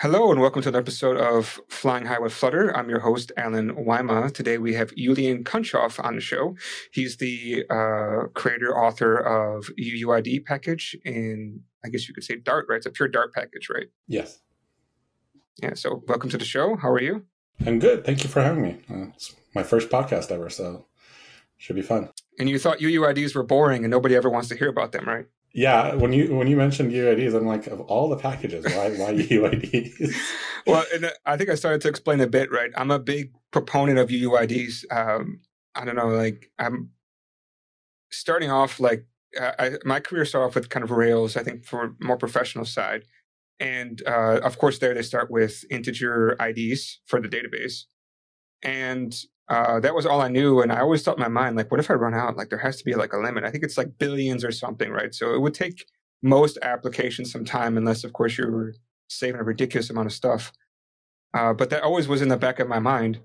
Hello and welcome to another episode of Flying High with Flutter. I'm your host, Allen Wyma. Today we have Yulian Kuncheff on the show. He's the uh, creator, author of UUID package in, I guess you could say Dart, right? It's a pure Dart package, right? Yes. Yeah, so welcome to the show. How are you? I'm good. Thank you for having me. Uh, it's my first podcast ever, so should be fun. And you thought UUIDs were boring and nobody ever wants to hear about them, right? Yeah, when you when you mentioned UIDs, I'm like, of all the packages, why why UIDs? well, and uh, I think I started to explain a bit, right? I'm a big proponent of UUIDs. Um, I don't know, like I'm starting off like I, my career started off with kind of Rails. I think for more professional side, and uh, of course there they start with integer IDs for the database, and uh, that was all I knew. And I always thought in my mind, like, what if I run out? Like, there has to be like a limit. I think it's like billions or something, right? So it would take most applications some time, unless, of course, you're saving a ridiculous amount of stuff. Uh, but that always was in the back of my mind.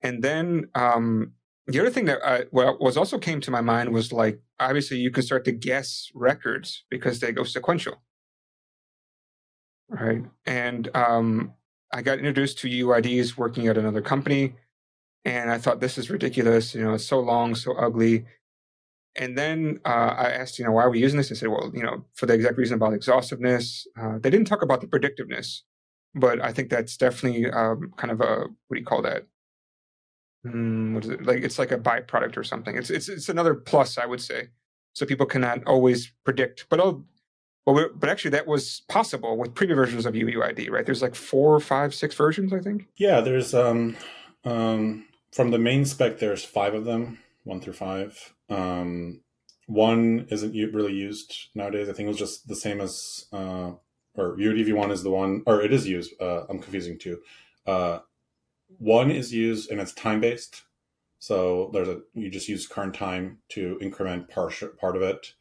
And then um, the other thing that I, well, was also came to my mind was like, obviously, you can start to guess records because they go sequential. Right. And um, I got introduced to UIDs working at another company and I thought this is ridiculous. You know, it's so long, so ugly. And then uh, I asked, you know, why are we using this? They said, well, you know, for the exact reason about exhaustiveness. Uh, they didn't talk about the predictiveness, but I think that's definitely um, kind of a what do you call that? Mm, what is it? Like it's like a byproduct or something. It's it's it's another plus, I would say. So people cannot always predict, but oh, well, but actually that was possible with previous versions of UUID, right? There's like four, five, six versions, I think. Yeah, there's um um from the main spec, there's five of them, one through five. Um, one isn't really used nowadays. I think it was just the same as, uh, or UDV1 is the one, or it is used. Uh, I'm confusing two. Uh, one is used and it's time based. So there's a you just use current time to increment part part of it.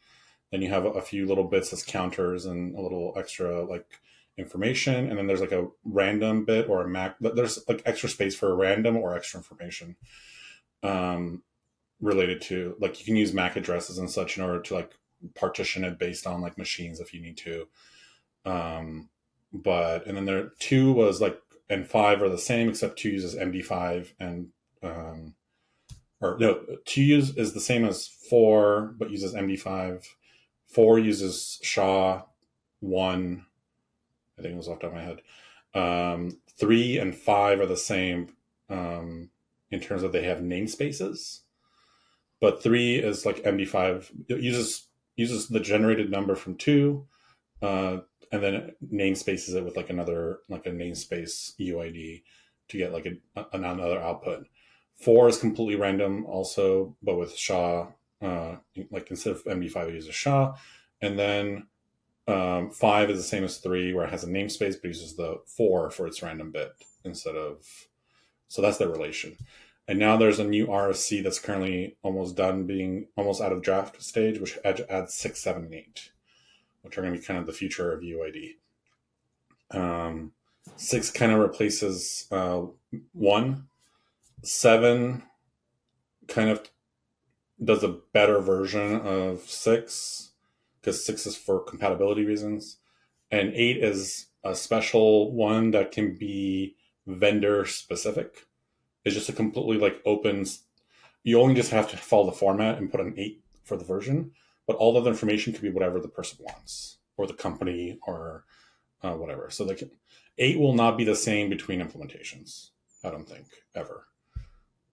Then you have a, a few little bits as counters and a little extra like information and then there's like a random bit or a mac there's like extra space for a random or extra information um related to like you can use mac addresses and such in order to like partition it based on like machines if you need to um but and then there two was like and five are the same except two uses md5 and um or no two use is the same as four but uses md5 four uses sha one I think it was off the top of my head. Um, three and five are the same um, in terms of they have namespaces, but three is like MD5. It uses uses the generated number from two, uh, and then namespaces it with like another like a namespace UID to get like a, another output. Four is completely random, also, but with SHA, uh, like instead of MD5, it uses SHA, and then um, five is the same as three, where it has a namespace, but uses the four for its random bit instead of. So that's their relation. And now there's a new RFC that's currently almost done, being almost out of draft stage, which adds six, seven, and eight, which are going to be kind of the future of UID. Um, six kind of replaces uh, one. Seven kind of does a better version of six because six is for compatibility reasons, and eight is a special one that can be vendor specific. It's just a completely like open. You only just have to follow the format and put an eight for the version, but all of the information could be whatever the person wants or the company or uh, whatever. So like eight will not be the same between implementations. I don't think ever.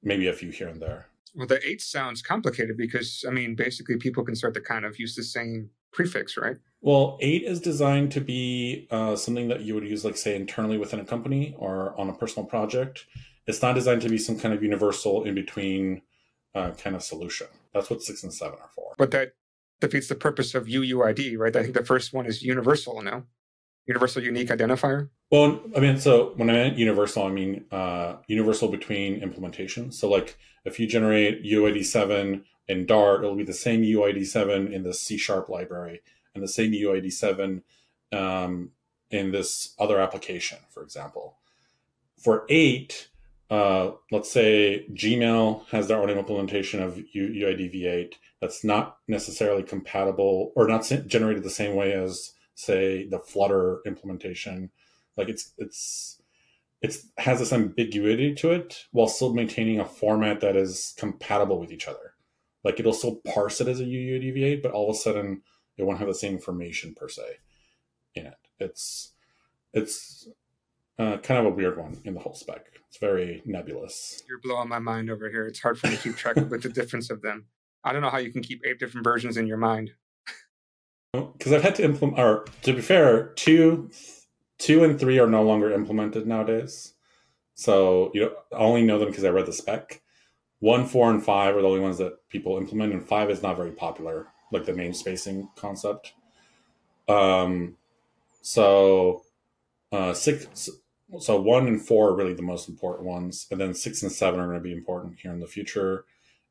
Maybe a few here and there. Well, the eight sounds complicated because I mean, basically, people can start to kind of use the same prefix, right? Well, eight is designed to be uh, something that you would use, like, say, internally within a company or on a personal project. It's not designed to be some kind of universal in between uh, kind of solution. That's what six and seven are for. But that defeats the purpose of UUID, right? I think the first one is universal now. Universal unique identifier. Well, I mean, so when I meant universal, I mean uh, universal between implementations. So, like, if you generate UID seven in Dart, it'll be the same UID7 in the C sharp library and the same UID7 um, in this other application, for example. For eight, uh, let's say Gmail has their own implementation of UID v8 that's not necessarily compatible or not generated the same way as, say, the Flutter implementation Like it's it's it's has this ambiguity to it while still maintaining a format that is compatible with each other. Like it'll still parse it as a UUDV8, but all of a sudden it won't have the same information per se in it. It's it's uh, kind of a weird one in the whole spec. It's very nebulous. You're blowing my mind over here. It's hard for me to keep track with the difference of them. I don't know how you can keep eight different versions in your mind. Because I've had to implement, or to be fair, two, two and three are no longer implemented nowadays. So you know, I only know them because I read the spec. One, four, and five are the only ones that people implement, and five is not very popular, like the name spacing concept. Um, so uh, six, so one and four are really the most important ones, and then six and seven are going to be important here in the future,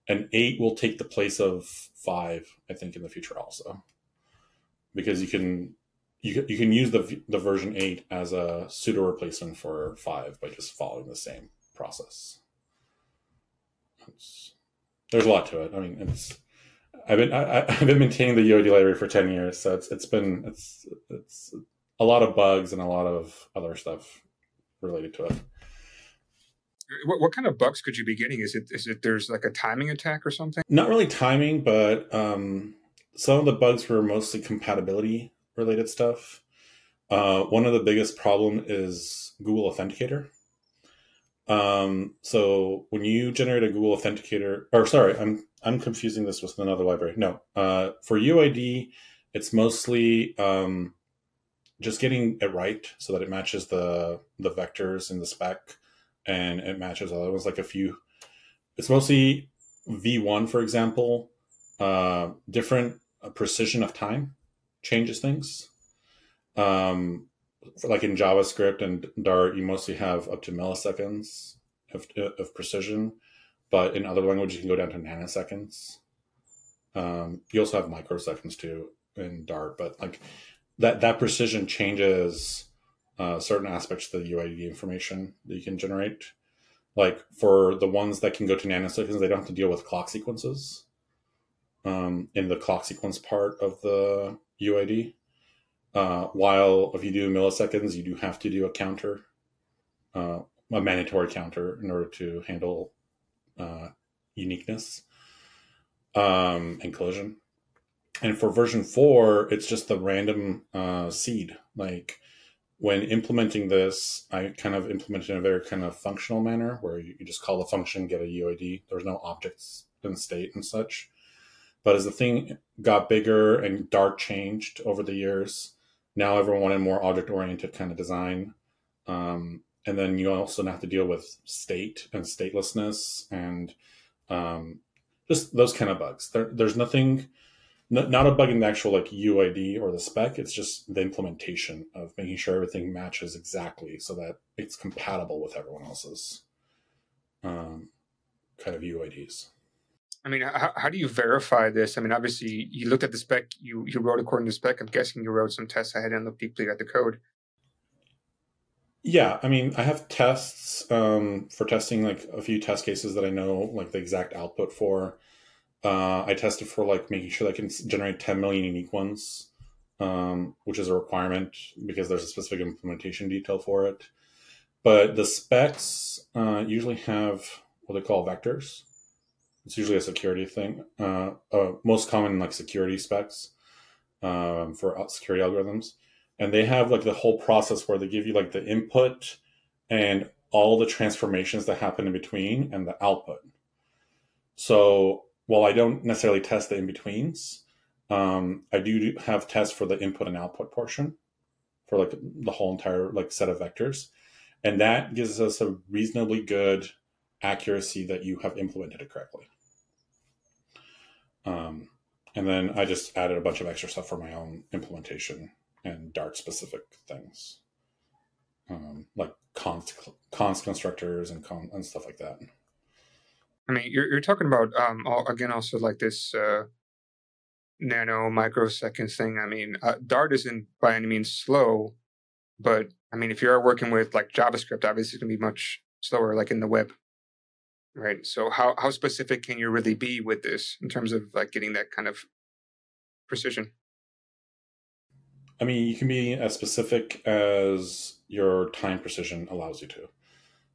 and eight will take the place of five, I think, in the future also, because you can you you can use the the version eight as a pseudo replacement for five by just following the same process. It's, there's a lot to it. I mean, it's I've been I, have been maintaining the UID library for ten years, so it's it's been it's it's a lot of bugs and a lot of other stuff related to it. What, what kind of bugs could you be getting? Is it is it there's like a timing attack or something? Not really timing, but um, some of the bugs were mostly compatibility related stuff. Uh, one of the biggest problem is Google Authenticator. Um, so when you generate a Google Authenticator, or sorry, I'm I'm confusing this with another library. No, uh, for UID, it's mostly um, just getting it right so that it matches the the vectors in the spec and it matches other ones like a few it's mostly v1 for example uh, different uh, precision of time changes things. Um, like in javascript and dart you mostly have up to milliseconds of, of precision but in other languages you can go down to nanoseconds. Um, you also have microseconds too in dart but like that that precision changes uh, certain aspects of the UID information that you can generate. Like for the ones that can go to nanoseconds, they don't have to deal with clock sequences um, in the clock sequence part of the UID. Uh, while if you do milliseconds, you do have to do a counter, uh, a mandatory counter in order to handle uh, uniqueness um, and collision and for version four, it's just the random uh, seed. Like when implementing this, I kind of implemented in a very kind of functional manner where you, you just call the function, get a UID. There's no objects in state and such. But as the thing got bigger and Dart changed over the years, now everyone wanted more object oriented kind of design. Um, and then you also have to deal with state and statelessness and um, just those kind of bugs. There, there's nothing not a bug in the actual like UID or the spec. It's just the implementation of making sure everything matches exactly so that it's compatible with everyone else's um, kind of UIDs. I mean, how, how do you verify this? I mean, obviously, you looked at the spec, you you wrote according to spec. I'm guessing you wrote some tests ahead and looked deeply at the code. Yeah, I mean, I have tests um, for testing like a few test cases that I know like the exact output for. Uh, I tested for like making sure that I can generate 10 million unique ones, um, which is a requirement because there's a specific implementation detail for it. But the specs uh, usually have what they call vectors. It's usually a security thing. Uh, uh most common like security specs um, for security algorithms, and they have like the whole process where they give you like the input and all the transformations that happen in between and the output. So while I don't necessarily test the in betweens, um, I do have tests for the input and output portion for like the whole entire like set of vectors, and that gives us a reasonably good accuracy that you have implemented it correctly. Um, and then I just added a bunch of extra stuff for my own implementation and Dart specific things, um, like const, const constructors and, con, and stuff like that. I mean, you're you're talking about um all, again also like this uh, nano microseconds thing. I mean, uh, Dart isn't by any means slow, but I mean, if you're working with like JavaScript, obviously it's gonna be much slower, like in the web, right? So how how specific can you really be with this in terms of like getting that kind of precision? I mean, you can be as specific as your time precision allows you to.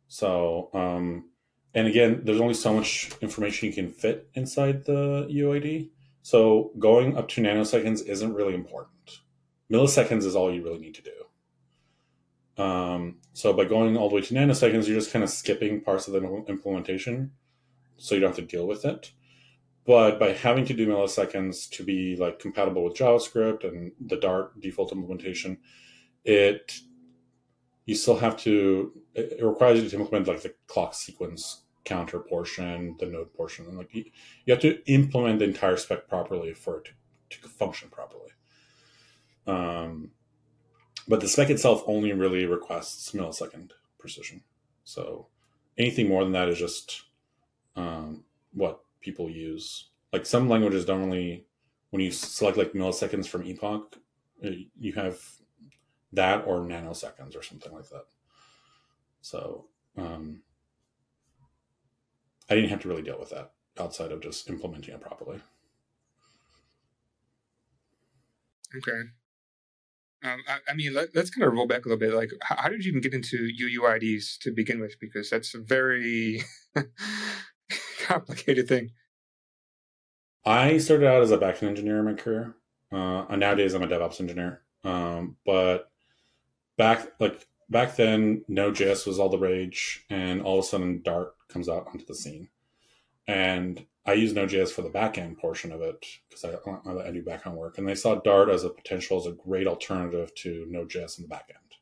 So, um, and again, there's only so much information you can fit inside the UID. So going up to nanoseconds isn't really important. Milliseconds is all you really need to do. Um, so by going all the way to nanoseconds, you're just kind of skipping parts of the implementation, so you don't have to deal with it. But by having to do milliseconds to be like compatible with JavaScript and the Dart default implementation, it you still have to it requires you to implement like the clock sequence counter portion, the node portion, and like you, you have to implement the entire spec properly for it to, to function properly. Um, but the spec itself only really requests millisecond precision. So anything more than that is just um, what people use. Like some languages don't really, when you select like milliseconds from epoch, uh, you have that or nanoseconds or something like that. So um, I didn't have to really deal with that outside of just implementing it properly. Okay. Um, I, I, mean, let, us kind of roll back a little bit. Like, how, how, did you even get into UUIDs to begin with? Because that's a very complicated thing. I started out as a backend engineer in my career. Uh, nowadays, I'm a DevOps engineer. Um, but back like back then, Node.js was all the rage, and all of a sudden, Dart comes out onto the scene. And I use Node.js for the backend portion of it because I, I do backend work, and they saw Dart as a potential as a great alternative to Node.js in the backend.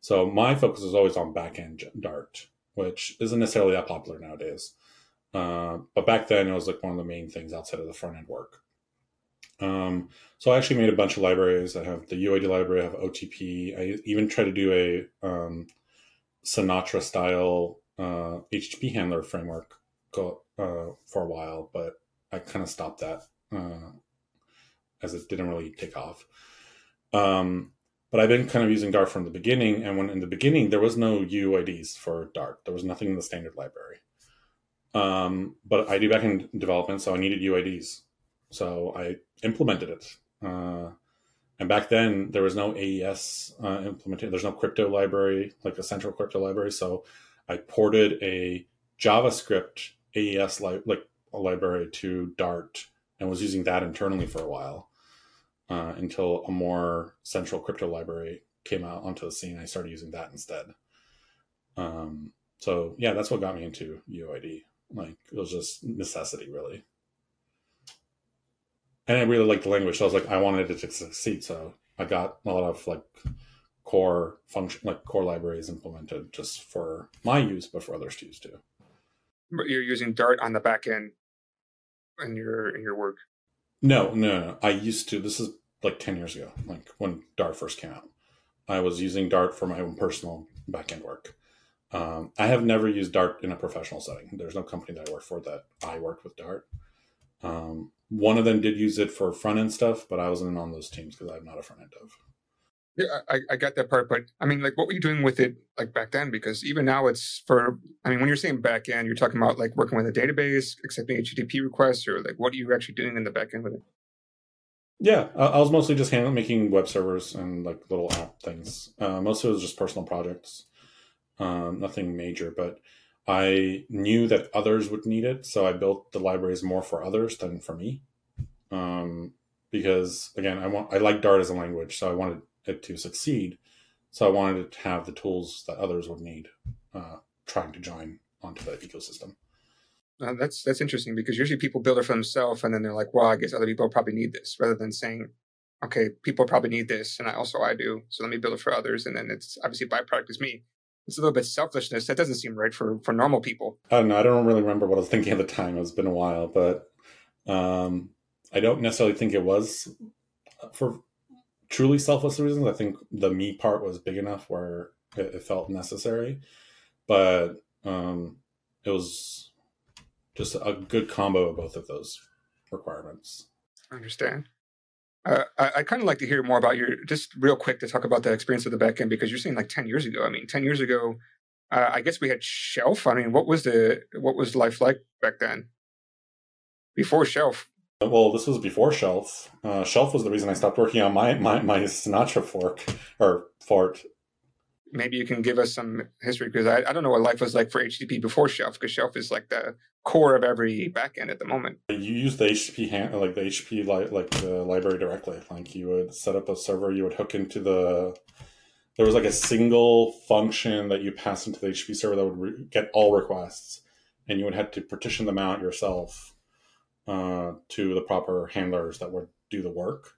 So my focus is always on backend Dart, which isn't necessarily that popular nowadays. Uh, but back then, it was like one of the main things outside of the front end work. Um, so I actually made a bunch of libraries. I have the UID library, I have OTP. I even tried to do a um, Sinatra style uh, HTTP handler framework go, uh, for a while, but I kind of stopped that uh, as it didn't really take off. Um, but I've been kind of using Dart from the beginning. And when in the beginning, there was no UIDs for Dart, there was nothing in the standard library. Um, but I do backend development, so I needed UIDs. So I implemented it. Uh, and back then, there was no AES uh, implemented. There's no crypto library, like a central crypto library. So I ported a JavaScript AES li- like a library to Dart and was using that internally for a while uh, until a more central crypto library came out onto the scene. I started using that instead. Um, so yeah, that's what got me into UID. Like it was just necessity, really and I really liked the language. So I was like, I wanted it to succeed. So I got a lot of like core function, like core libraries implemented just for my use, but for others to use too. You're using Dart on the back end in your in your work. No, no, no. I used to. This is like ten years ago, like when Dart first came out. I was using Dart for my own personal backend work. Um, I have never used Dart in a professional setting. There's no company that I work for that I worked with Dart. Um, one of them did use it for front end stuff, but I wasn't on those teams because I'm not a front end dev. Yeah, I, I got that part, but I mean, like, what were you doing with it like back then? Because even now, it's for. I mean, when you're saying back end, you're talking about like working with a database, accepting HTTP requests, or like what are you actually doing in the back end with it? Yeah, I was mostly just making web servers and like little app things. Uh, most of it was just personal projects, um, nothing major. But I knew that others would need it, so I built the libraries more for others than for me. Um, because again, I want I like Dart as a language, so I wanted it to succeed. So I wanted it to have the tools that others would need, uh, trying to join onto the ecosystem. Uh, that's that's interesting because usually people build it for themselves, and then they're like, "Well, I guess other people probably need this," rather than saying, "Okay, people probably need this, and I also I do, so let me build it for others." And then it's obviously byproduct is me it's a little bit selfishness. That doesn't seem right for for normal people. I don't know. I don't really remember what I was thinking at the time. It's been a while, but um, I don't necessarily think it was for truly selfless reasons. I think the me part was big enough where it, it felt necessary, but um, it was just a good combo of both of those requirements. I understand. Uh, I, I kind of like to hear more about your just real quick to talk about the experience of the backend because you're saying like ten years ago. I mean, ten years ago, uh, I guess we had Shelf. I mean, what was the what was life like back then? Before Shelf, Well, this was before Shelf. Uh, Shelf was the reason I stopped working on my, my, my Sinatra fork or fort. Maybe you can give us some history because I, I don't know what life was like for HTTP before Shelf because Shelf is like the core of every backend at the moment. You use the HTTP hand, like the HTTP li- like the library directly. Like you would set up a server, you would hook into the. There was like a single function that you pass into the HTTP server that would re- get all requests, and you would have to partition them out yourself uh, to the proper handlers that would do the work.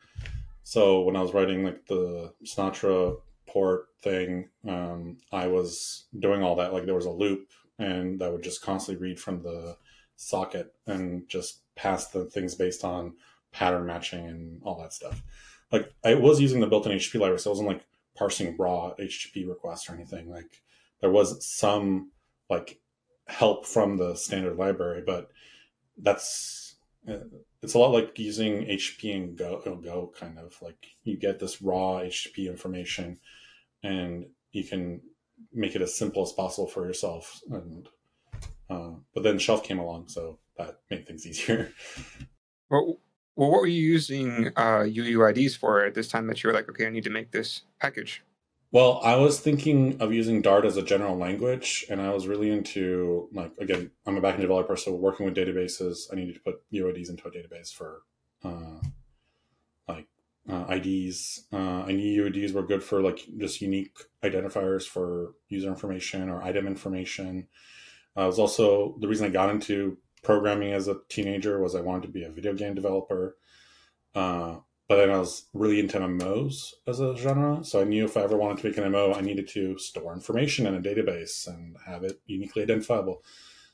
So when I was writing like the Sinatra port thing, um, I was doing all that. Like there was a loop and that would just constantly read from the socket and just pass the things based on pattern matching and all that stuff. Like I was using the built-in HTTP library, so I wasn't like parsing raw HTTP requests or anything. Like there was some like help from the standard library, but that's it's a lot like using HP and Go, Go kind of like you get this raw HTTP information and you can make it as simple as possible for yourself. And uh, but then Shelf came along, so that made things easier. Well, well, what were you using uh, UUIDs for at this time that you were like, okay, I need to make this package? Well, I was thinking of using Dart as a general language, and I was really into like again, I'm a backend developer, so working with databases, I needed to put UIDs into a database for uh, like uh, IDs. Uh, I knew UIDs were good for like just unique identifiers for user information or item information. Uh, was also the reason I got into programming as a teenager was I wanted to be a video game developer. Uh, but then I was really into MMOs as a genre. So I knew if I ever wanted to make an MMO, I needed to store information in a database and have it uniquely identifiable.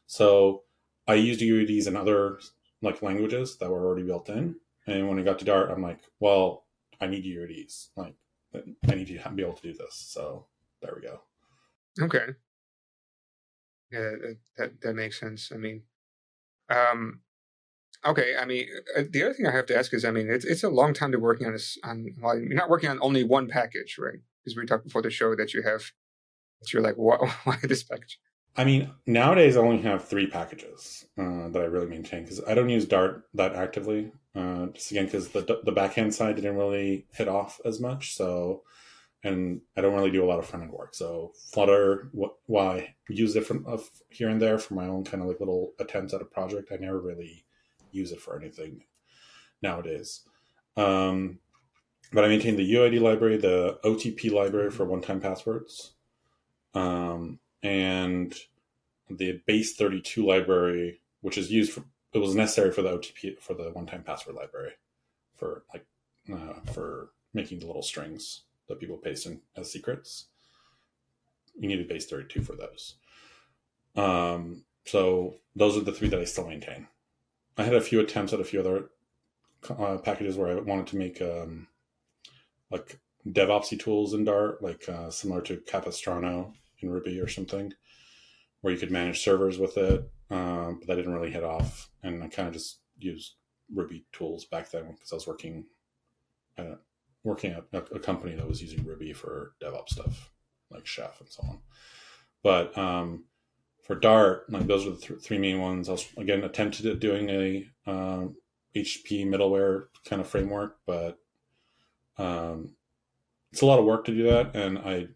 So I used UIDs in other like languages that were already built in. And when I got to Dart, I'm like, well, I need UIDs. Like, I need to be able to do this. So there we go. Okay. Yeah, that, that, that makes sense. I mean, um, Okay, I mean, uh, the other thing I have to ask is, I mean, it's it's a long time to working on this. On well, you're not working on only one package, right? Because we talked before the show that you have, that you're like, why, why this package? I mean, nowadays I only have three packages uh, that I really maintain because I don't use Dart that actively. Uh, just again, because the the backend side didn't really hit off as much, so and I don't really do a lot of front end work. So Flutter, what, why use it from uh, here and there for my own kind of like little attempts at a project. I never really use it for anything nowadays. Um, but I maintain the UID library, the OTP library for one-time passwords, um, and the base 32 library, which is used for, it was necessary for the OTP, for the one-time password library for like, uh, for making the little strings that people paste in as secrets. You need a base 32 for those. Um, so those are the three that I still maintain. I had a few attempts at a few other uh, packages where I wanted to make um, like DevOpsy tools in Dart, like uh, similar to Capistrano in Ruby or something, where you could manage servers with it. Um, but that didn't really hit off, and I kind of just used Ruby tools back then because I was working at working at a, a, company that was using Ruby for DevOps stuff, like Chef and so on. But um, for Dart, like those are the th- three main ones. I was again attempted at doing a um, HTTP middleware kind of framework, but um, it's a lot of work to do that. And I,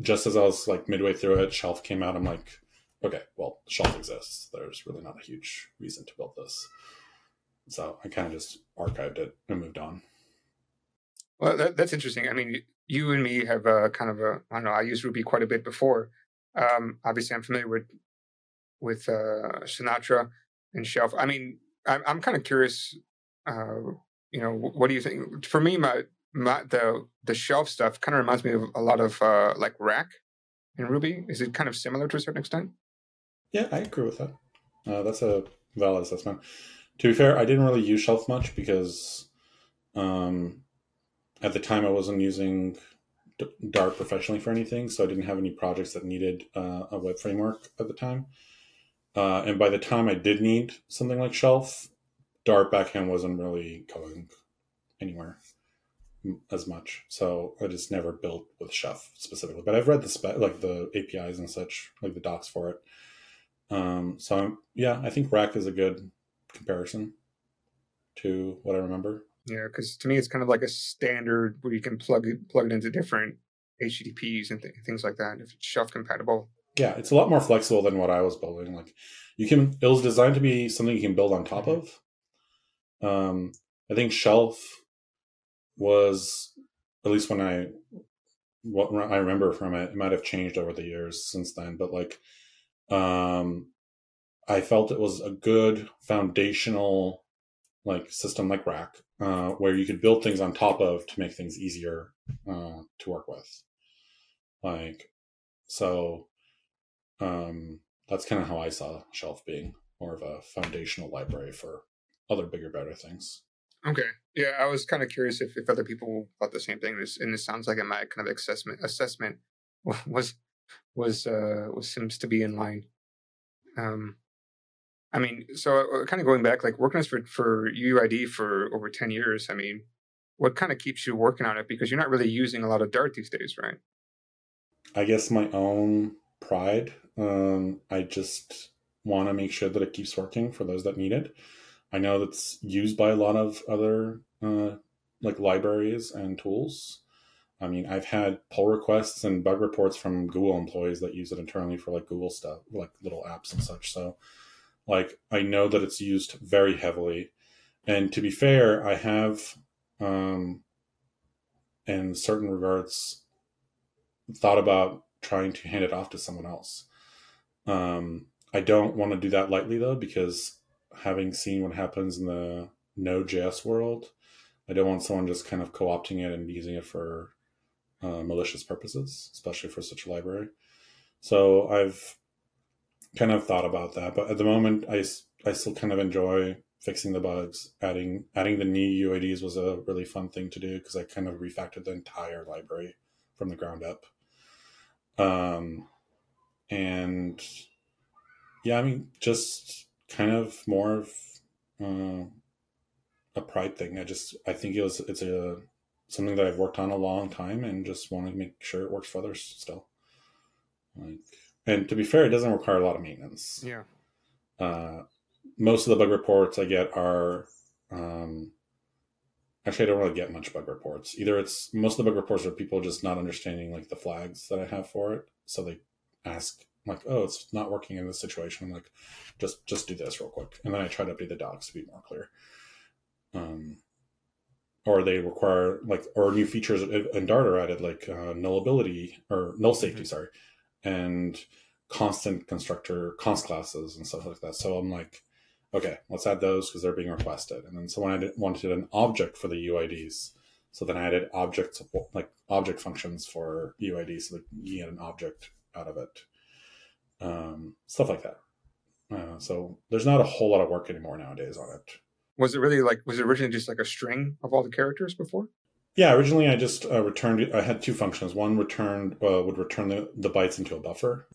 just as I was like midway through it, Shelf came out. I'm like, okay, well, Shelf exists. There's really not a huge reason to build this. So I kind of just archived it and moved on. Well, that, that's interesting. I mean, you and me have a kind of a, I don't know, I used Ruby quite a bit before. Um, obviously, I'm familiar with with uh, Sinatra and Shelf. I mean, I'm, I'm kind of curious. Uh, you know, what do you think? For me, my, my the the Shelf stuff kind of reminds me of a lot of uh, like Rack in Ruby. Is it kind of similar to a certain extent? Yeah, I agree with that. Uh, that's a valid assessment. To be fair, I didn't really use Shelf much because um, at the time I wasn't using Dart professionally for anything, so I didn't have any projects that needed uh, a web framework at the time. Uh, and by the time I did need something like Shelf, Dart backend wasn't really going anywhere as much. So I just never built with Chef specifically. But I've read the spec, like the APIs and such, like the docs for it. Um, so I'm, yeah, I think Rack is a good comparison. to what I remember. Yeah, because to me it's kind of like a standard where you can plug it plug it into different HTTPs and th- things like that if it's shelf compatible. Yeah, it's a lot more flexible than what I was building. Like you can, it was designed to be something you can build on top of. Um, I think shelf was at least when I what I remember from it. It might have changed over the years since then, but like, um, I felt it was a good foundational like system like Rack, uh, where you could build things on top of to make things easier uh, to work with. Like, so um, that's kind of how I saw Shelf being more of a foundational library for other bigger, better things. Okay. Yeah, I was kind of curious if, if other people thought the same thing. This and it sounds like in my kind of assessment assessment was was uh was seems to be in line. Um I mean, so uh, kind of going back, like working for for UUID for over ten years. I mean, what kind of keeps you working on it? Because you're not really using a lot of Dart these days, right? I guess my own pride. Um, I just want to make sure that it keeps working for those that need it. I know that's used by a lot of other uh, like libraries and tools. I mean, I've had pull requests and bug reports from Google employees that use it internally for like Google stuff, like little apps and such. So, like, I know that it's used very heavily. And to be fair, I have, um, in certain regards, thought about trying to hand it off to someone else. Um, I don't want to do that lightly though, because having seen what happens in the Node.js world, I don't want someone just kind of co-opting it and using it for uh, malicious purposes, especially for such a library. So I've kind of thought about that, but at the moment, I, I still kind of enjoy fixing the bugs. Adding adding the new UIDs was a really fun thing to do because I kind of refactored the entire library from the ground up. Um, and yeah, I mean, just kind of more of uh, a pride thing. I just I think it was it's a something that I've worked on a long time and just want to make sure it works for others still. Like, and to be fair, it doesn't require a lot of maintenance. Yeah. Uh, most of the bug reports I get are um, actually I don't really get much bug reports. Either it's most of the bug reports are people just not understanding like the flags that I have for it, so they ask like, "Oh, it's not working in this situation." I'm like, "Just just do this real quick," and then I try to update the docs to be more clear. Um, or they require like or new features in Dart are added like uh, nullability or null safety, mm-hmm. sorry, and constant constructor const classes and stuff like that. So I'm like, okay, let's add those because they're being requested. And then someone added, wanted an object for the UIDs. So then I added objects like object functions for UID so that you get an object out of it. Um, stuff like that. Uh, so there's not a whole lot of work anymore nowadays on it. Was it really like, was it originally just like a string of all the characters before? Yeah, originally I just uh, returned, I had two functions. One returned, uh, would return the, the bytes into a buffer,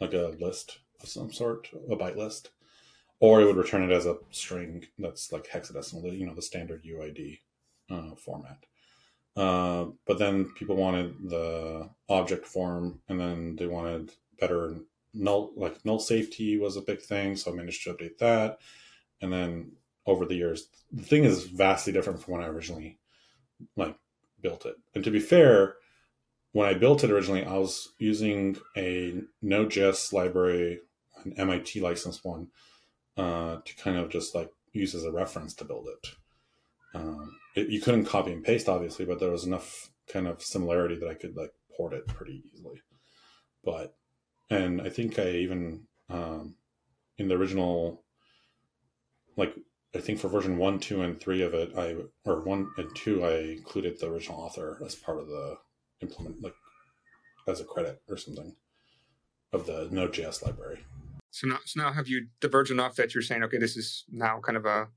like a list of some sort, a byte list or it would return it as a string that's like hexadecimal, you know, the standard UID uh, format. Uh, but then people wanted the object form, and then they wanted better null, like null safety was a big thing. So I managed to update that, and then over the years, the thing is vastly different from when I originally like built it. And to be fair, when I built it originally, I was using a Node.js library, an MIT licensed one, uh, to kind of just like use as a reference to build it. Um, it. You couldn't copy and paste, obviously, but there was enough kind of similarity that I could like port it pretty easily. But, and I think I even, um, in the original, like, I think for version one, two, and three of it, I, or one and two, I included the original author as part of the implement, like, as a credit or something of the Node.js library. So now, so now have you diverged enough that you're saying, okay, this is now kind of a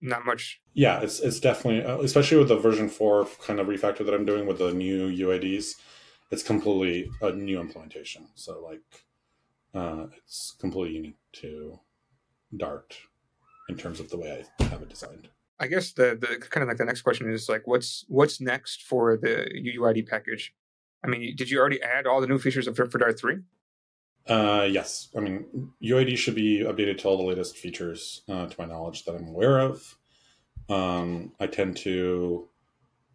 not much. Yeah, it's it's definitely, uh, especially with the version four kind of refactor that I'm doing with the new UIDs, it's completely a new implementation. So like, uh, it's completely unique to Dart in terms of the way I have it designed. I guess the the kind of like the next question is like, what's what's next for the UUID package? I mean, did you already add all the new features of for Dart three? Uh, yes, I mean UID should be updated to all the latest features, uh, to my knowledge, that I'm aware of. Um, I tend to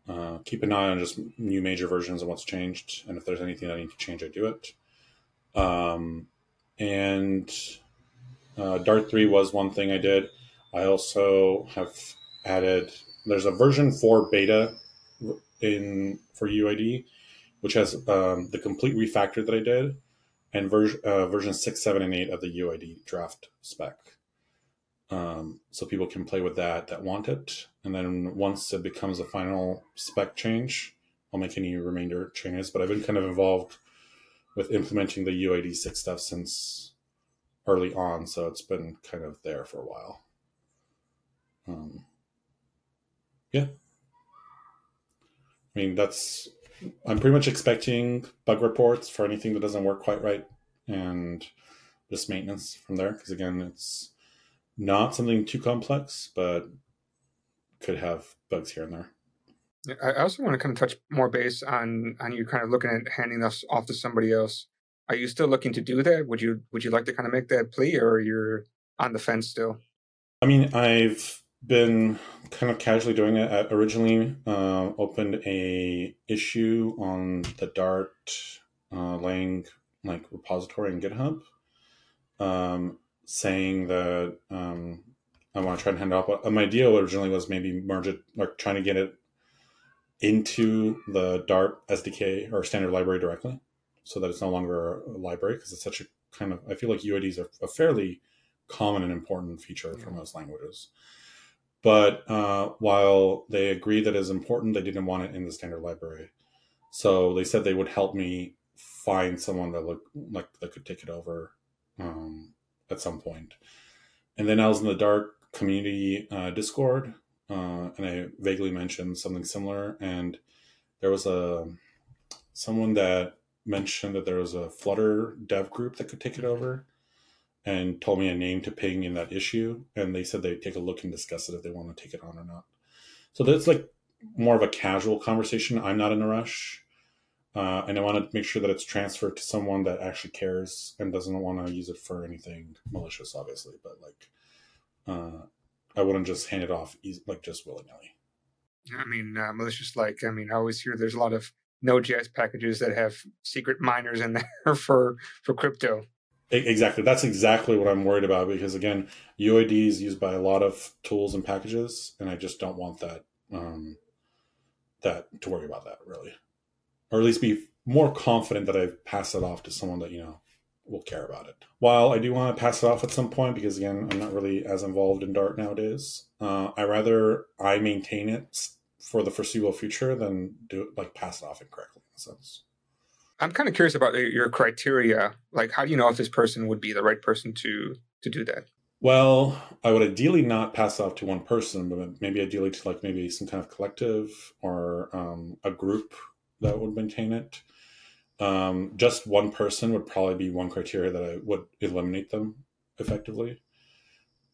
uh, keep an eye on just new major versions and what's changed, and if there's anything I need to change, I do it. Um, and uh, Dart three was one thing I did. I also have added. There's a version four beta in for UID, which has um, the complete refactor that I did, and version uh, version six, seven, and eight of the UID draft spec. Um, so people can play with that that want it, and then once it becomes a final spec change, I'll make any remainder changes. But I've been kind of involved with implementing the UID six stuff since early on, so it's been kind of there for a while. Um, yeah, I mean that's I'm pretty much expecting bug reports for anything that doesn't work quite right, and just maintenance from there. Because again, it's not something too complex, but could have bugs here and there. I also want to kind of touch more base on on you kind of looking at handing this off to somebody else. Are you still looking to do that? Would you would you like to kind of make that plea, or you're on the fence still? I mean, I've been kind of casually doing it. I originally uh, opened a issue on the Dart uh, Lang like repository in GitHub, um, saying that um, I want to try and hand off. Uh, my idea originally was maybe merge it, like trying to get it into the Dart SDK or standard library directly, so that it's no longer a library because it's such a kind of. I feel like UIDs are a fairly common and important feature for most languages. But uh, while they agree that is important, they didn't want it in the standard library. So they said they would help me find someone that look like that could take it over um, at some point. And then I was in the Dart community uh, Discord, uh, and I vaguely mentioned something similar. And there was a someone that mentioned that there was a Flutter dev group that could take it over, and told me a name to ping in that issue. And they said they'd take a look and discuss it if they want to take it on or not. So that's like more of a casual conversation. I'm not in a rush. Uh, and I want to make sure that it's transferred to someone that actually cares and doesn't want to use it for anything malicious, obviously. But like, uh, I wouldn't just hand it off easy, like just willy nilly. I mean, uh, malicious. Like, I mean, I always hear there's a lot of Node.js packages that have secret miners in there for for crypto. Exactly. That's exactly what I'm worried about because again, UID is used by a lot of tools and packages, and I just don't want that um, that to worry about that really or at least be more confident that I've passed it off to someone that, you know, will care about it. While I do want to pass it off at some point, because again, I'm not really as involved in Dart nowadays, uh, I rather I maintain it for the foreseeable future than do like pass it off incorrectly in a sense. I'm kind of curious about your criteria. Like, how do you know if this person would be the right person to to do that? Well, I would ideally not pass off to one person, but maybe ideally to like maybe some kind of collective or um, a group that would maintain it. Um, just one person would probably be one criteria that I would eliminate them effectively,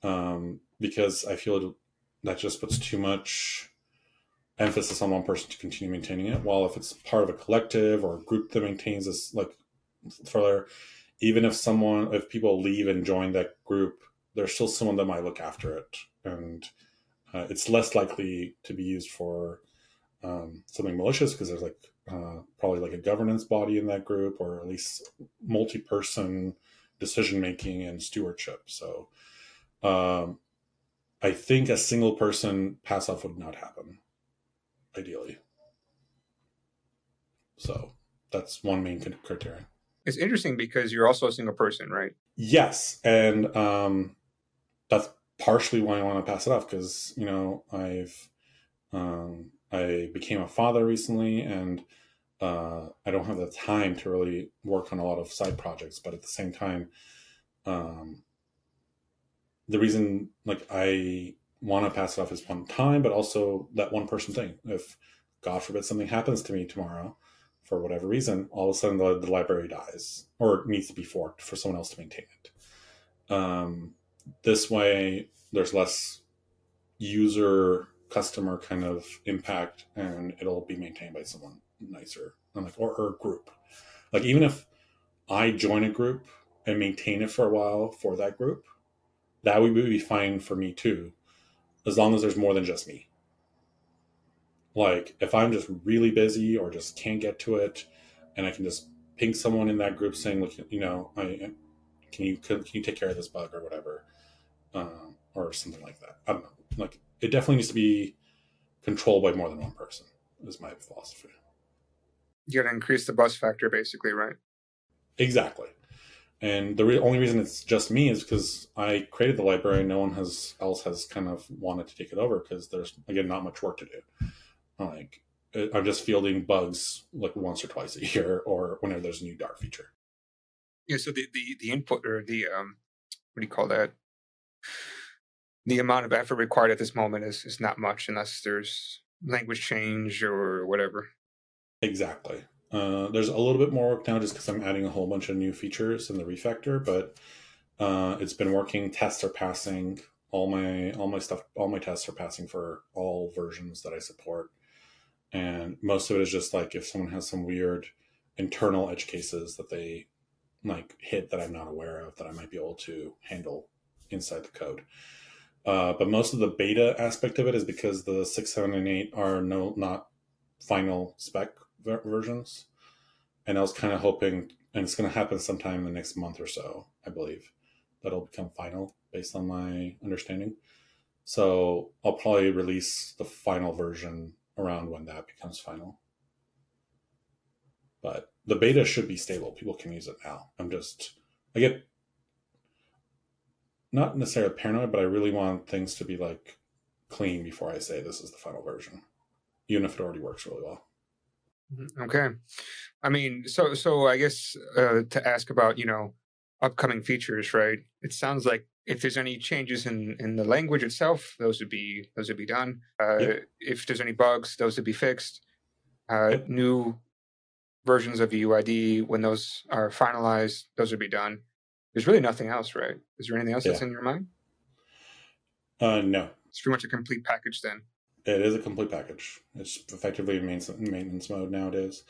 um, because I feel that just puts too much emphasis on one person to continue maintaining it. While if it's part of a collective or a group that maintains this, like further, even if someone, if people leave and join that group, there's still someone that might look after it, and uh, it's less likely to be used for um, something malicious because there's like uh, probably like a governance body in that group or at least multi-person decision making and stewardship so um, i think a single person pass off would not happen ideally so that's one main criterion. it's interesting because you're also a single person right yes and um, that's partially why i want to pass it off because you know i've um, I became a father recently, and uh, I don't have the time to really work on a lot of side projects. But at the same time, um, the reason like I want to pass it off as one time, but also that one person thing. If God forbid something happens to me tomorrow, for whatever reason, all of a sudden the, the library dies or needs to be forked for someone else to maintain it. Um, this way, there's less user customer kind of impact and it'll be maintained by someone nicer like or, or a group like even if i join a group and maintain it for a while for that group, that would be fine for me too, as long as there's more than just me. Like if I'm just really busy or just can't get to it, and I can just ping someone in that group saying, "Look, you know, I can you can, you take care of this bug or whatever, um, or something like that." I don't know. Like it definitely needs to be controlled by more than one person. Is my philosophy. You got to increase the bus factor, basically, right? Exactly. And the re- only reason it's just me is because I created the library. No one has else has kind of wanted to take it over because there's again not much work to do. Like I'm just fielding bugs like once or twice a year, or whenever there's a new Dart feature. Yeah. So the the, the input or the um, what do you call that? The amount of effort required at this moment is is not much unless there's language change or whatever. Exactly. Uh, there's a little bit more work now just because I'm adding a whole bunch of new features in the refactor, but uh, it's been working. Tests are passing. All my all my stuff, all my tests are passing for all versions that I support and most of it is just like if someone has some weird internal edge cases that they like hit that I'm not aware of that I might be able to handle inside the code. Uh, but most of the beta aspect of it is because the six, seven, and eight are no not final spec ver- versions, and I was kind of hoping, and it's going to happen sometime in the next month or so, I believe, that'll become final based on my understanding. So I'll probably release the final version around when that becomes final. But the beta should be stable. People can use it now. I'm just, I get not necessarily paranoid, but I really want things to be like clean before I say this is the final version, even if it already works really well. Mm-hmm. Okay, I mean, so so I guess uh, to ask about you know upcoming features, right? It sounds like if there's any changes in in the language itself, those would be those would be done. Uh, yep. If there's any bugs, those would be fixed. Uh, yep. New versions of the UID when those are finalized, those would be done. There's really nothing else, right? Is there anything else yeah. that's in your mind? Uh, no. It's pretty much a complete package then. It is a complete package. It's effectively in maintenance mode nowadays.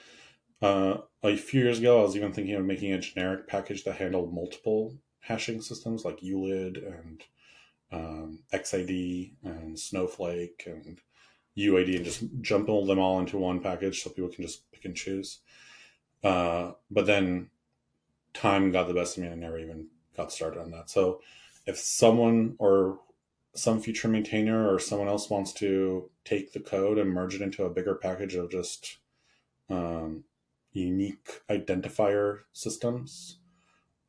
Uh, a few years ago, I was even thinking of making a generic package that handled multiple hashing systems like ULID and um, XID and Snowflake and UID and just jumble them all into one package so people can just pick and choose. Uh, but then time got the best of me and I never even got started on that. So if someone or some future maintainer or someone else wants to take the code and merge it into a bigger package of just um, unique identifier systems,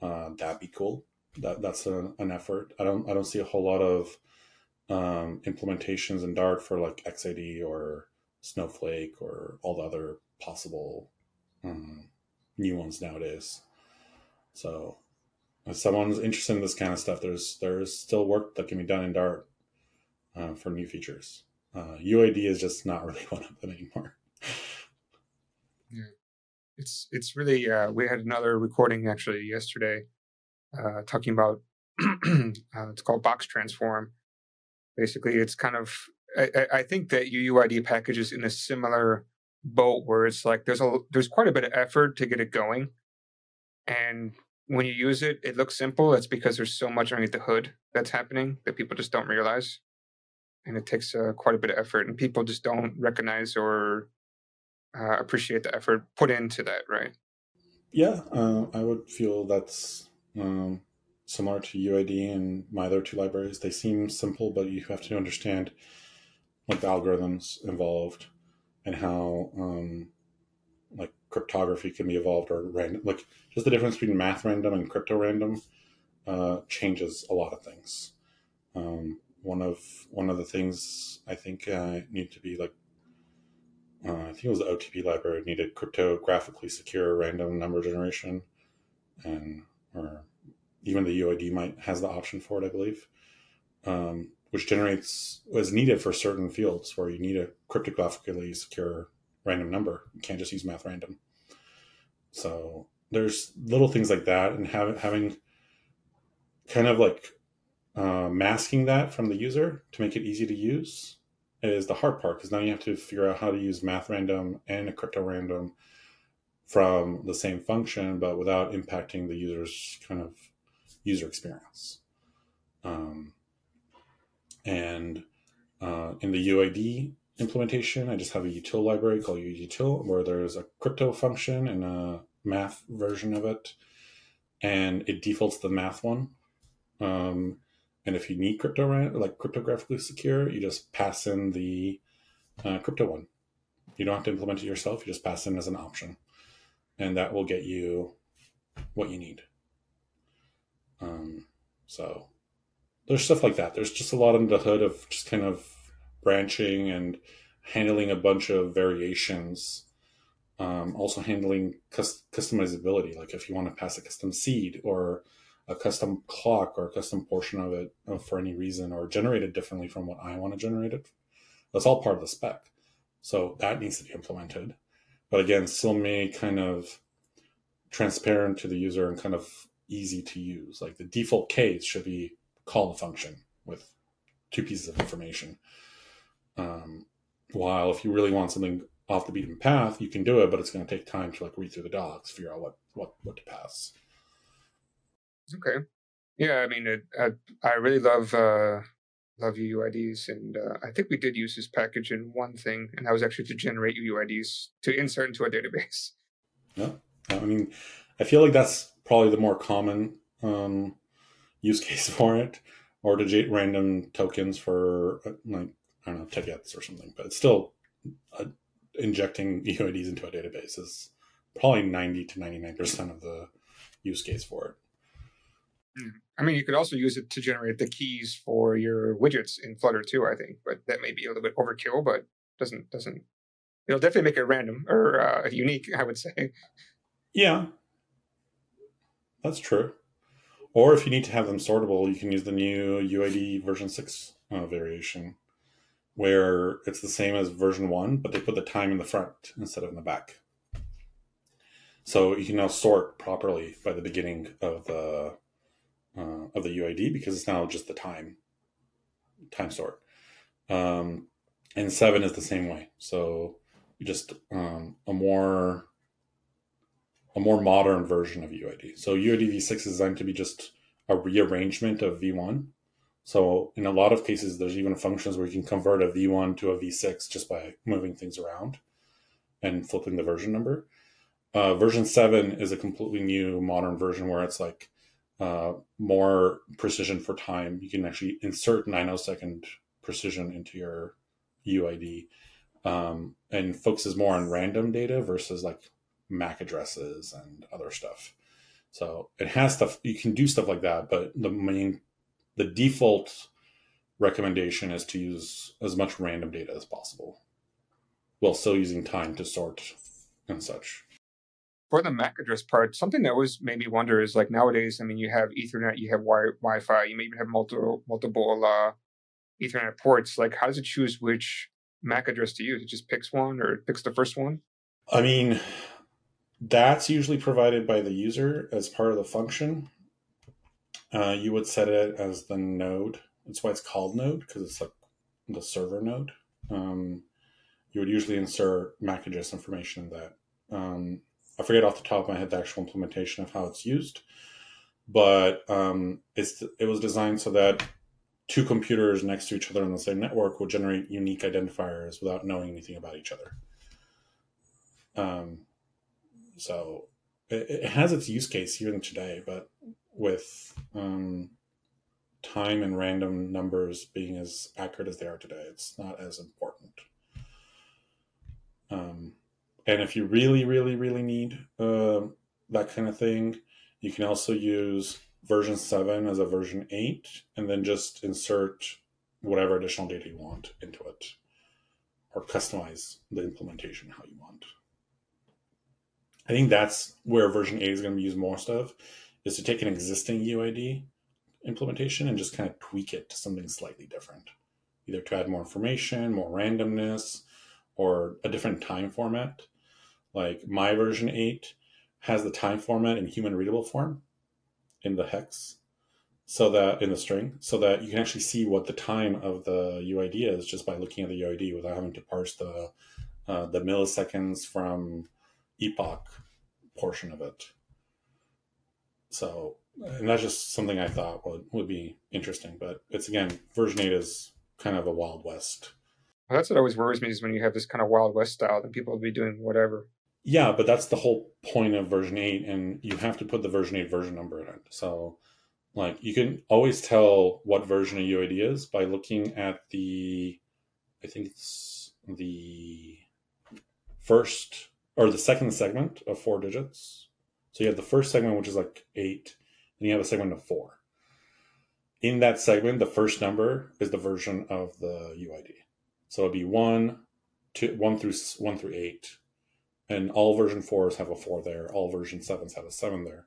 uh, that'd be cool. That that's a, an effort. I don't I don't see a whole lot of um, implementations in Dart for like XID or Snowflake or all the other possible um, new ones nowadays. So, if someone's interested in this kind of stuff, there's there's still work that can be done in Dart uh, for new features. Uh, UID is just not really one of them anymore. yeah it's it's really uh, we had another recording actually yesterday uh, talking about uh, it's called box transform basically it's kind of I, I think that UUID package is in a similar boat where it's like there's a there's quite a bit of effort to get it going and when you use it it looks simple That's because there's so much underneath the hood that's happening that people just don't realize and it takes uh, quite a bit of effort and people just don't recognize or uh, appreciate the effort put into that, right? Yeah, uh, I would feel that's um, similar to UID and my other two libraries. They seem simple, but you have to understand like the algorithms involved and how um, like cryptography can be evolved or random. Like just the difference between math random and crypto random uh, changes a lot of things. Um, one of one of the things I think uh, need to be like uh, I think it was the OTP library needed cryptographically secure random number generation, and or even the UID might has the option for it, I believe, um, which generates was needed for certain fields where you need a cryptographically secure random number. You can't just use math random. So there's little things like that, and having having kind of like uh, masking that from the user to make it easy to use is the hard part because now you have to figure out how to use math random and a crypto random from the same function, but without impacting the user's kind of user experience. Um, and uh, in the UID implementation, I just have a util library called util where there's a crypto function and a math version of it, and it defaults to the math one. Um, and if you need crypto like cryptographically secure, you just pass in the uh, crypto one. You don't have to implement it yourself. You just pass in as an option, and that will get you what you need. Um, so there's stuff like that. There's just a lot under the hood of just kind of branching and handling a bunch of variations. Um, also handling customizability, like if you want to pass a custom seed or a custom clock or a custom portion of it uh, for any reason or generate it differently from what I want to generate it. That's all part of the spec. So that needs to be implemented. But again, still made kind of transparent to the user and kind of easy to use. Like the default case should be call a function with two pieces of information. Um, while if you really want something off the beaten path, you can do it, but it's going to take time to like read through the docs, figure out what what what to pass. Okay. Yeah, I mean, it, I I really love uh, love UUIDs, and uh, I think we did use this package in one thing, and that was actually to generate UUIDs to insert into a database. Yeah, I mean, I feel like that's probably the more common um, use case for it, or to generate random tokens for uh, like I don't know tickets or something. But it's still uh, injecting UIDs into a database is probably ninety to ninety nine percent of the use case for it. Hmm. I mean, you could also use it to generate the keys for your widgets in Flutter too. I think, but that may be a little bit overkill. But doesn't doesn't it'll definitely make it random or uh, unique. I would say. Yeah, that's true. Or if you need to have them sortable, you can use the new UID version six uh, variation, where it's the same as version one, but they put the time in the front instead of in the back. So you can now sort properly by the beginning of the uh, of the UID because it's now just the time time sort. Um, and seven is the same way. So just um, a more a more modern version of UID. So UID v6 is designed to be just a rearrangement of v1. So in a lot of cases, there's even functions where you can convert a v1 to a v6 just by moving things around and flipping the version number. Uh, version 7 is a completely new modern version where it's like uh, more precision for time. You can actually insert nanosecond precision into your UID um, and focuses more on random data versus like MAC addresses and other stuff. So it has stuff you can do stuff like that, but the main the default recommendation is to use as much random data as possible while still using time to sort and such for the MAC address part, something that always made me wonder is like nowadays, I mean, you have Ethernet, you have wi- Wi-Fi, you may even have multiple multiple uh, Ethernet ports. Like, how does it choose which MAC address to use? It just picks one, or it picks the first one. I mean, that's usually provided by the user as part of the function. Uh, you would set it as the node. That's why it's called node because it's like the server node. Um, you would usually insert MAC address information in that. Um, I forget off the top of my head the actual implementation of how it's used, but um, it's it was designed so that two computers next to each other on the same network will generate unique identifiers without knowing anything about each other. Um, so it, it has its use case even today, but with um, time and random numbers being as accurate as they are today, it's not as important. Um, and if you really, really, really need uh, that kind of thing, you can also use version 7 as a version 8 and then just insert whatever additional data you want into it or customize the implementation how you want. I think that's where version 8 is going to be used most of is to take an existing UID implementation and just kind of tweak it to something slightly different, either to add more information, more randomness, or a different time format. Like my version 8 has the time format in human readable form in the hex so that in the string so that you can actually see what the time of the UID is just by looking at the UID without having to parse the uh, the milliseconds from epoch portion of it. So, and that's just something I thought would, would be interesting. But it's again, version 8 is kind of a Wild West. Well, that's what always worries me is when you have this kind of Wild West style, then people will be doing whatever. Yeah, but that's the whole point of version 8, and you have to put the version 8 version number in it. So, like, you can always tell what version of UID is by looking at the, I think it's the first or the second segment of four digits. So you have the first segment, which is like eight, and you have a segment of four. In that segment, the first number is the version of the UID. So it'd be one, two, one through one through eight, and all version fours have a four there. All version sevens have a seven there.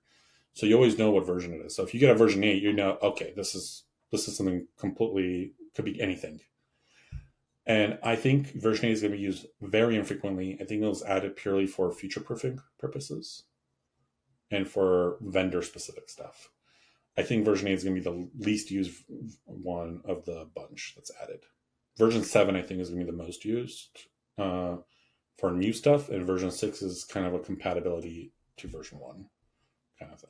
So you always know what version it is. So if you get a version eight, you know, okay, this is this is something completely could be anything. And I think version 8 is going to be used very infrequently. I think it was added purely for future proofing purposes and for vendor specific stuff. I think version 8 is going to be the least used one of the bunch that's added. Version 7, I think, is going to be the most used uh, for new stuff, and version 6 is kind of a compatibility to version 1 kind of thing.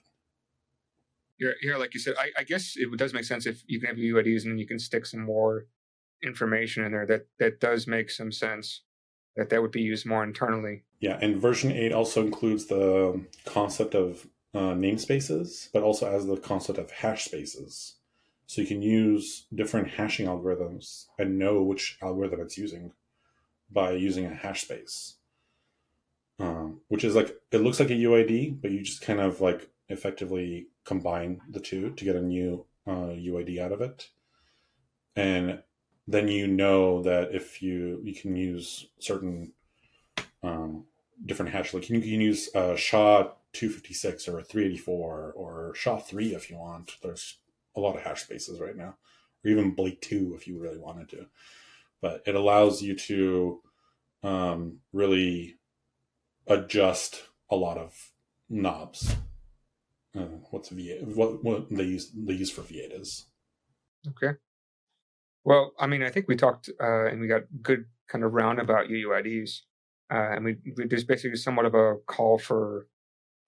Yeah, yeah like you said, I, I guess it does make sense if you can have UIDs and then you can stick some more information in there that that does make some sense that that would be used more internally. Yeah and version 8 also includes the concept of uh, namespaces but also as the concept of hash spaces. So you can use different hashing algorithms and know which algorithm it's using by using a hash space. Um, which is like it looks like a uid but you just kind of like effectively combine the two to get a new uh, uid out of it. And then you know that if you you can use certain um, different hash like you can use a SHA 256 or 384 or SHA 3 if you want. There's a lot of hash spaces right now, or even Blake 2 if you really wanted to. But it allows you to um, really adjust a lot of knobs. Uh, what's V8? What what they use they use for V8 is. Okay. Well, I mean, I think we talked uh, and we got good kind of roundabout UUIDs, uh, and we, we there's basically somewhat of a call for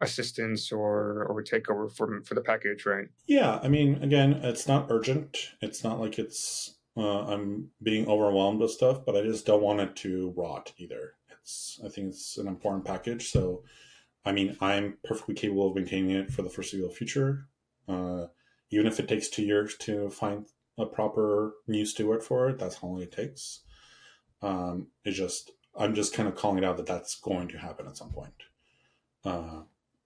assistance or or takeover for for the package, right? Yeah, I mean, again, it's not urgent. It's not like it's uh, I'm being overwhelmed with stuff, but I just don't want it to rot either. It's I think it's an important package, so I mean, I'm perfectly capable of maintaining it for the foreseeable future. Uh, even if it takes two years to find a proper new steward for it. That's how long it takes. Um, it's just I'm just kind of calling it out that that's going to happen at some point. Uh,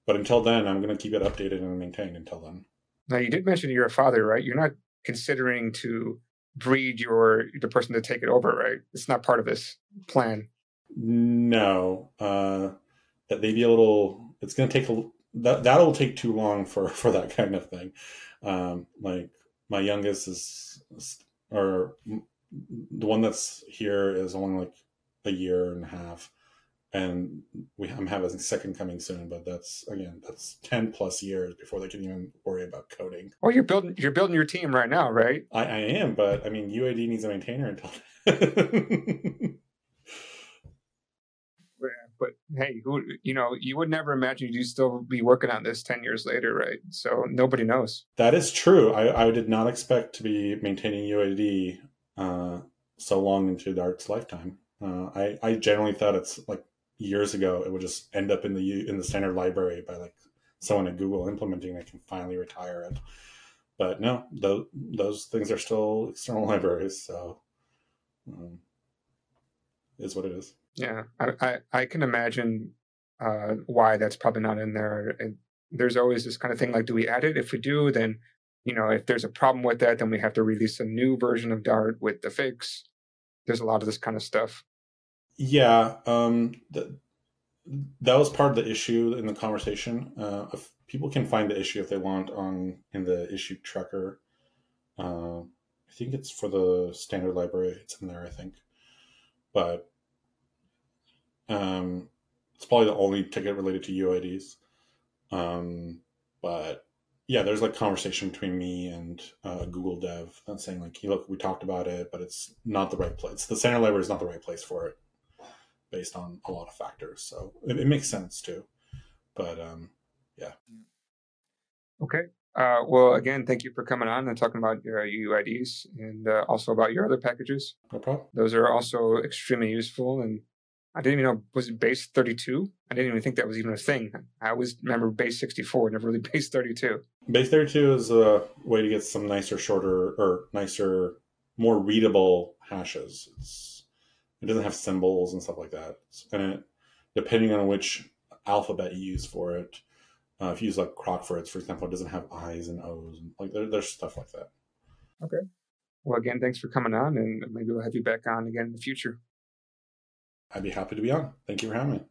but until then, I'm going to keep it updated and maintained until then. Now, you did mention you're a father, right? You're not considering to breed your the person to take it over, right? It's not part of this plan. No, uh, that may be a little. It's going to take a that that'll take too long for for that kind of thing. Um, like my youngest is, or the one that's here is only like a year and a half and we I'm having a second coming soon, but that's again that's ten plus years before they can even worry about coding. Well, you're building you're building your team right now, right? I, I am, but I mean UID needs a maintainer until. but hey, who you know, you would never imagine you'd still be working on this ten years later, right? So nobody knows. That is true. I, I did not expect to be maintaining UUID uh, so long into Dart's lifetime. Uh, I I generally thought it's like years ago it would just end up in the in the standard library by like someone at Google implementing it can finally retire it. But no, those those things are still external libraries, so um, is what it is. Yeah, I I, I can imagine uh, why that's probably not in there. There's always this kind of thing like, do we add it? If we do, then you know, if there's a problem with that, then we have to release a new version of Dart with the fix. There's a lot of this kind of stuff. Yeah, um, that that was part of the issue in the conversation. Uh, people can find the issue if they want on in the issue tracker. Uh, I think it's for the standard library. It's in there, I think. But um, it's probably the only ticket related to UIDs. Um, but yeah, there's like conversation between me and uh, Google Dev that's saying like, look, we talked about it, but it's not the right place. The standard library is not the right place for it, based on a lot of factors. So it, it makes sense too. But um, yeah. Okay. Uh, well, again, thank you for coming on and talking about your UUIDs and uh, also about your other packages. No problem. Those are also extremely useful. And I didn't even know, was it base 32? I didn't even think that was even a thing. I always remember base 64, never really base 32. Base 32 is a way to get some nicer, shorter, or nicer, more readable hashes. It's, it doesn't have symbols and stuff like that. And it, depending on which alphabet you use for it, uh, if you use like Crockford's, for example, it doesn't have I's and O's. And like there, there's stuff like that. Okay. Well, again, thanks for coming on, and maybe we'll have you back on again in the future. I'd be happy to be on. Thank you for having me.